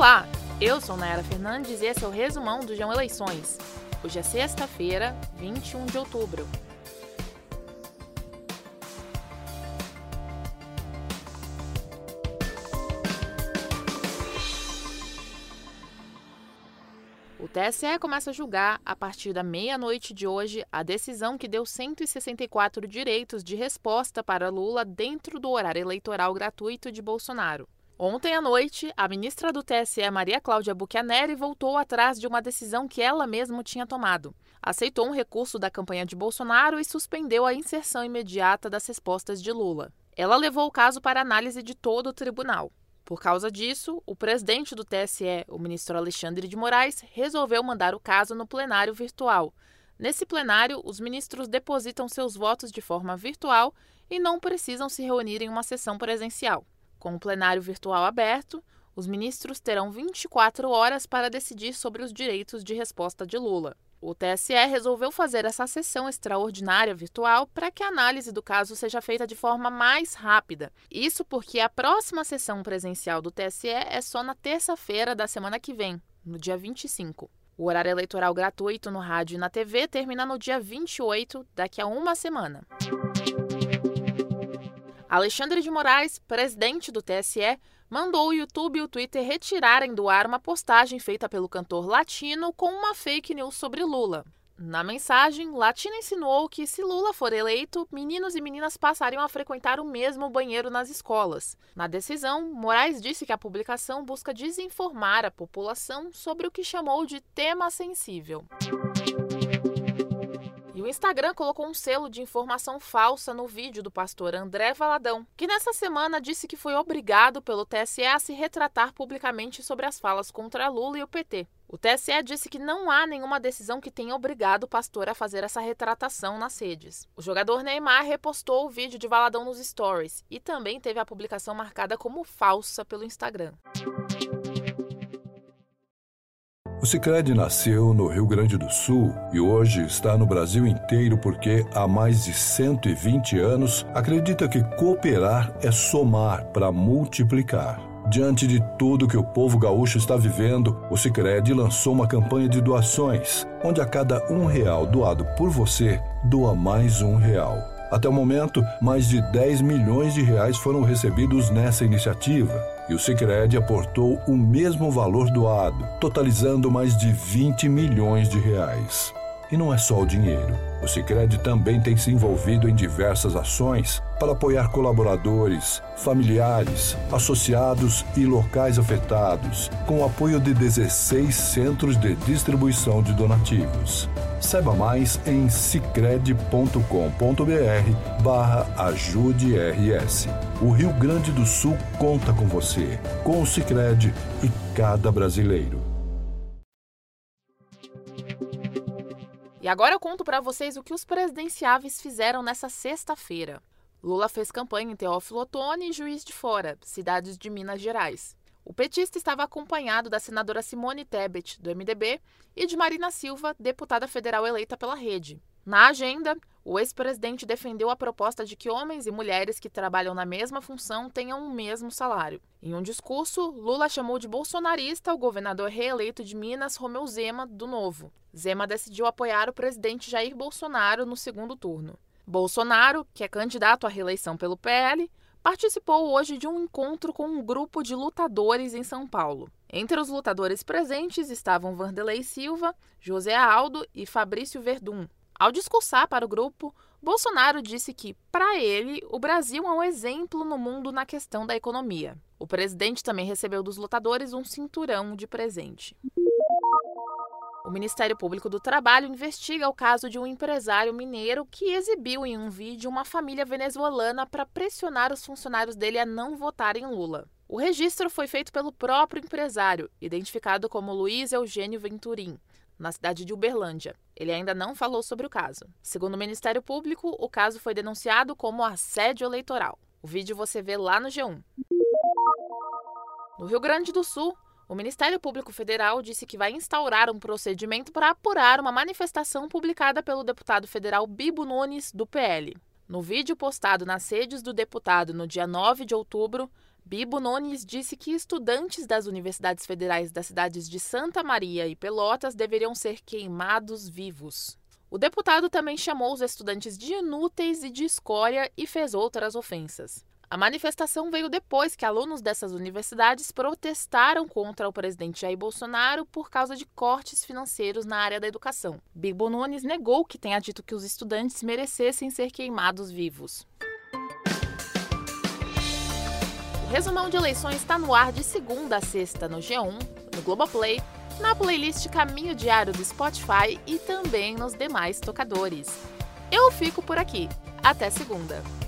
Olá, eu sou Nayara Fernandes e esse é o resumão do João Eleições. Hoje é sexta-feira, 21 de outubro. O TSE começa a julgar, a partir da meia-noite de hoje, a decisão que deu 164 direitos de resposta para Lula dentro do horário eleitoral gratuito de Bolsonaro. Ontem à noite, a ministra do TSE, Maria Cláudia Buchianeri, voltou atrás de uma decisão que ela mesma tinha tomado. Aceitou um recurso da campanha de Bolsonaro e suspendeu a inserção imediata das respostas de Lula. Ela levou o caso para análise de todo o tribunal. Por causa disso, o presidente do TSE, o ministro Alexandre de Moraes, resolveu mandar o caso no plenário virtual. Nesse plenário, os ministros depositam seus votos de forma virtual e não precisam se reunir em uma sessão presencial. Com o plenário virtual aberto, os ministros terão 24 horas para decidir sobre os direitos de resposta de Lula. O TSE resolveu fazer essa sessão extraordinária virtual para que a análise do caso seja feita de forma mais rápida. Isso porque a próxima sessão presencial do TSE é só na terça-feira da semana que vem, no dia 25. O horário eleitoral gratuito no rádio e na TV termina no dia 28, daqui a uma semana. Alexandre de Moraes, presidente do TSE, mandou o YouTube e o Twitter retirarem do ar uma postagem feita pelo cantor latino com uma fake news sobre Lula. Na mensagem, Latino insinuou que, se Lula for eleito, meninos e meninas passariam a frequentar o mesmo banheiro nas escolas. Na decisão, Moraes disse que a publicação busca desinformar a população sobre o que chamou de tema sensível. Instagram colocou um selo de informação falsa no vídeo do pastor André Valadão, que nessa semana disse que foi obrigado pelo TSE a se retratar publicamente sobre as falas contra Lula e o PT. O TSE disse que não há nenhuma decisão que tenha obrigado o pastor a fazer essa retratação nas redes. O jogador Neymar repostou o vídeo de Valadão nos stories e também teve a publicação marcada como falsa pelo Instagram. O Sicredi nasceu no Rio Grande do Sul e hoje está no Brasil inteiro porque há mais de 120 anos acredita que cooperar é somar para multiplicar. Diante de tudo que o povo gaúcho está vivendo, o Sicredi lançou uma campanha de doações, onde a cada um real doado por você, doa mais um real. Até o momento, mais de 10 milhões de reais foram recebidos nessa iniciativa e o Sicredi aportou o mesmo valor doado, totalizando mais de 20 milhões de reais. E não é só o dinheiro. O Sicredi também tem se envolvido em diversas ações para apoiar colaboradores, familiares, associados e locais afetados, com o apoio de 16 centros de distribuição de donativos. Saiba mais em cicred.com.br barra ajude RS. O Rio Grande do Sul conta com você, com o Cicred e cada brasileiro. E agora eu conto para vocês o que os presidenciáveis fizeram nessa sexta-feira. Lula fez campanha em Teófilo Otoni e Juiz de Fora, cidades de Minas Gerais. O petista estava acompanhado da senadora Simone Tebet, do MDB, e de Marina Silva, deputada federal eleita pela rede. Na agenda, o ex-presidente defendeu a proposta de que homens e mulheres que trabalham na mesma função tenham o mesmo salário. Em um discurso, Lula chamou de bolsonarista o governador reeleito de Minas, Romeu Zema, do Novo. Zema decidiu apoiar o presidente Jair Bolsonaro no segundo turno. Bolsonaro, que é candidato à reeleição pelo PL, participou hoje de um encontro com um grupo de lutadores em São Paulo. Entre os lutadores presentes estavam Vanderlei Silva, José Aldo e Fabrício Verdun. Ao discursar para o grupo, Bolsonaro disse que, para ele, o Brasil é um exemplo no mundo na questão da economia. O presidente também recebeu dos lutadores um cinturão de presente. O Ministério Público do Trabalho investiga o caso de um empresário mineiro que exibiu em um vídeo uma família venezuelana para pressionar os funcionários dele a não votarem Lula. O registro foi feito pelo próprio empresário, identificado como Luiz Eugênio Venturim, na cidade de Uberlândia. Ele ainda não falou sobre o caso. Segundo o Ministério Público, o caso foi denunciado como assédio eleitoral. O vídeo você vê lá no G1. No Rio Grande do Sul, o Ministério Público Federal disse que vai instaurar um procedimento para apurar uma manifestação publicada pelo deputado federal Bibo Nunes, do PL. No vídeo postado nas redes do deputado no dia 9 de outubro, Bibo Nunes disse que estudantes das universidades federais das cidades de Santa Maria e Pelotas deveriam ser queimados vivos. O deputado também chamou os estudantes de inúteis e de escória e fez outras ofensas. A manifestação veio depois que alunos dessas universidades protestaram contra o presidente Jair Bolsonaro por causa de cortes financeiros na área da educação. Bibo Nunes negou que tenha dito que os estudantes merecessem ser queimados vivos. resumão de eleições está no ar de segunda a sexta no G1, no Globoplay, na playlist Caminho Diário do Spotify e também nos demais tocadores. Eu fico por aqui. Até segunda!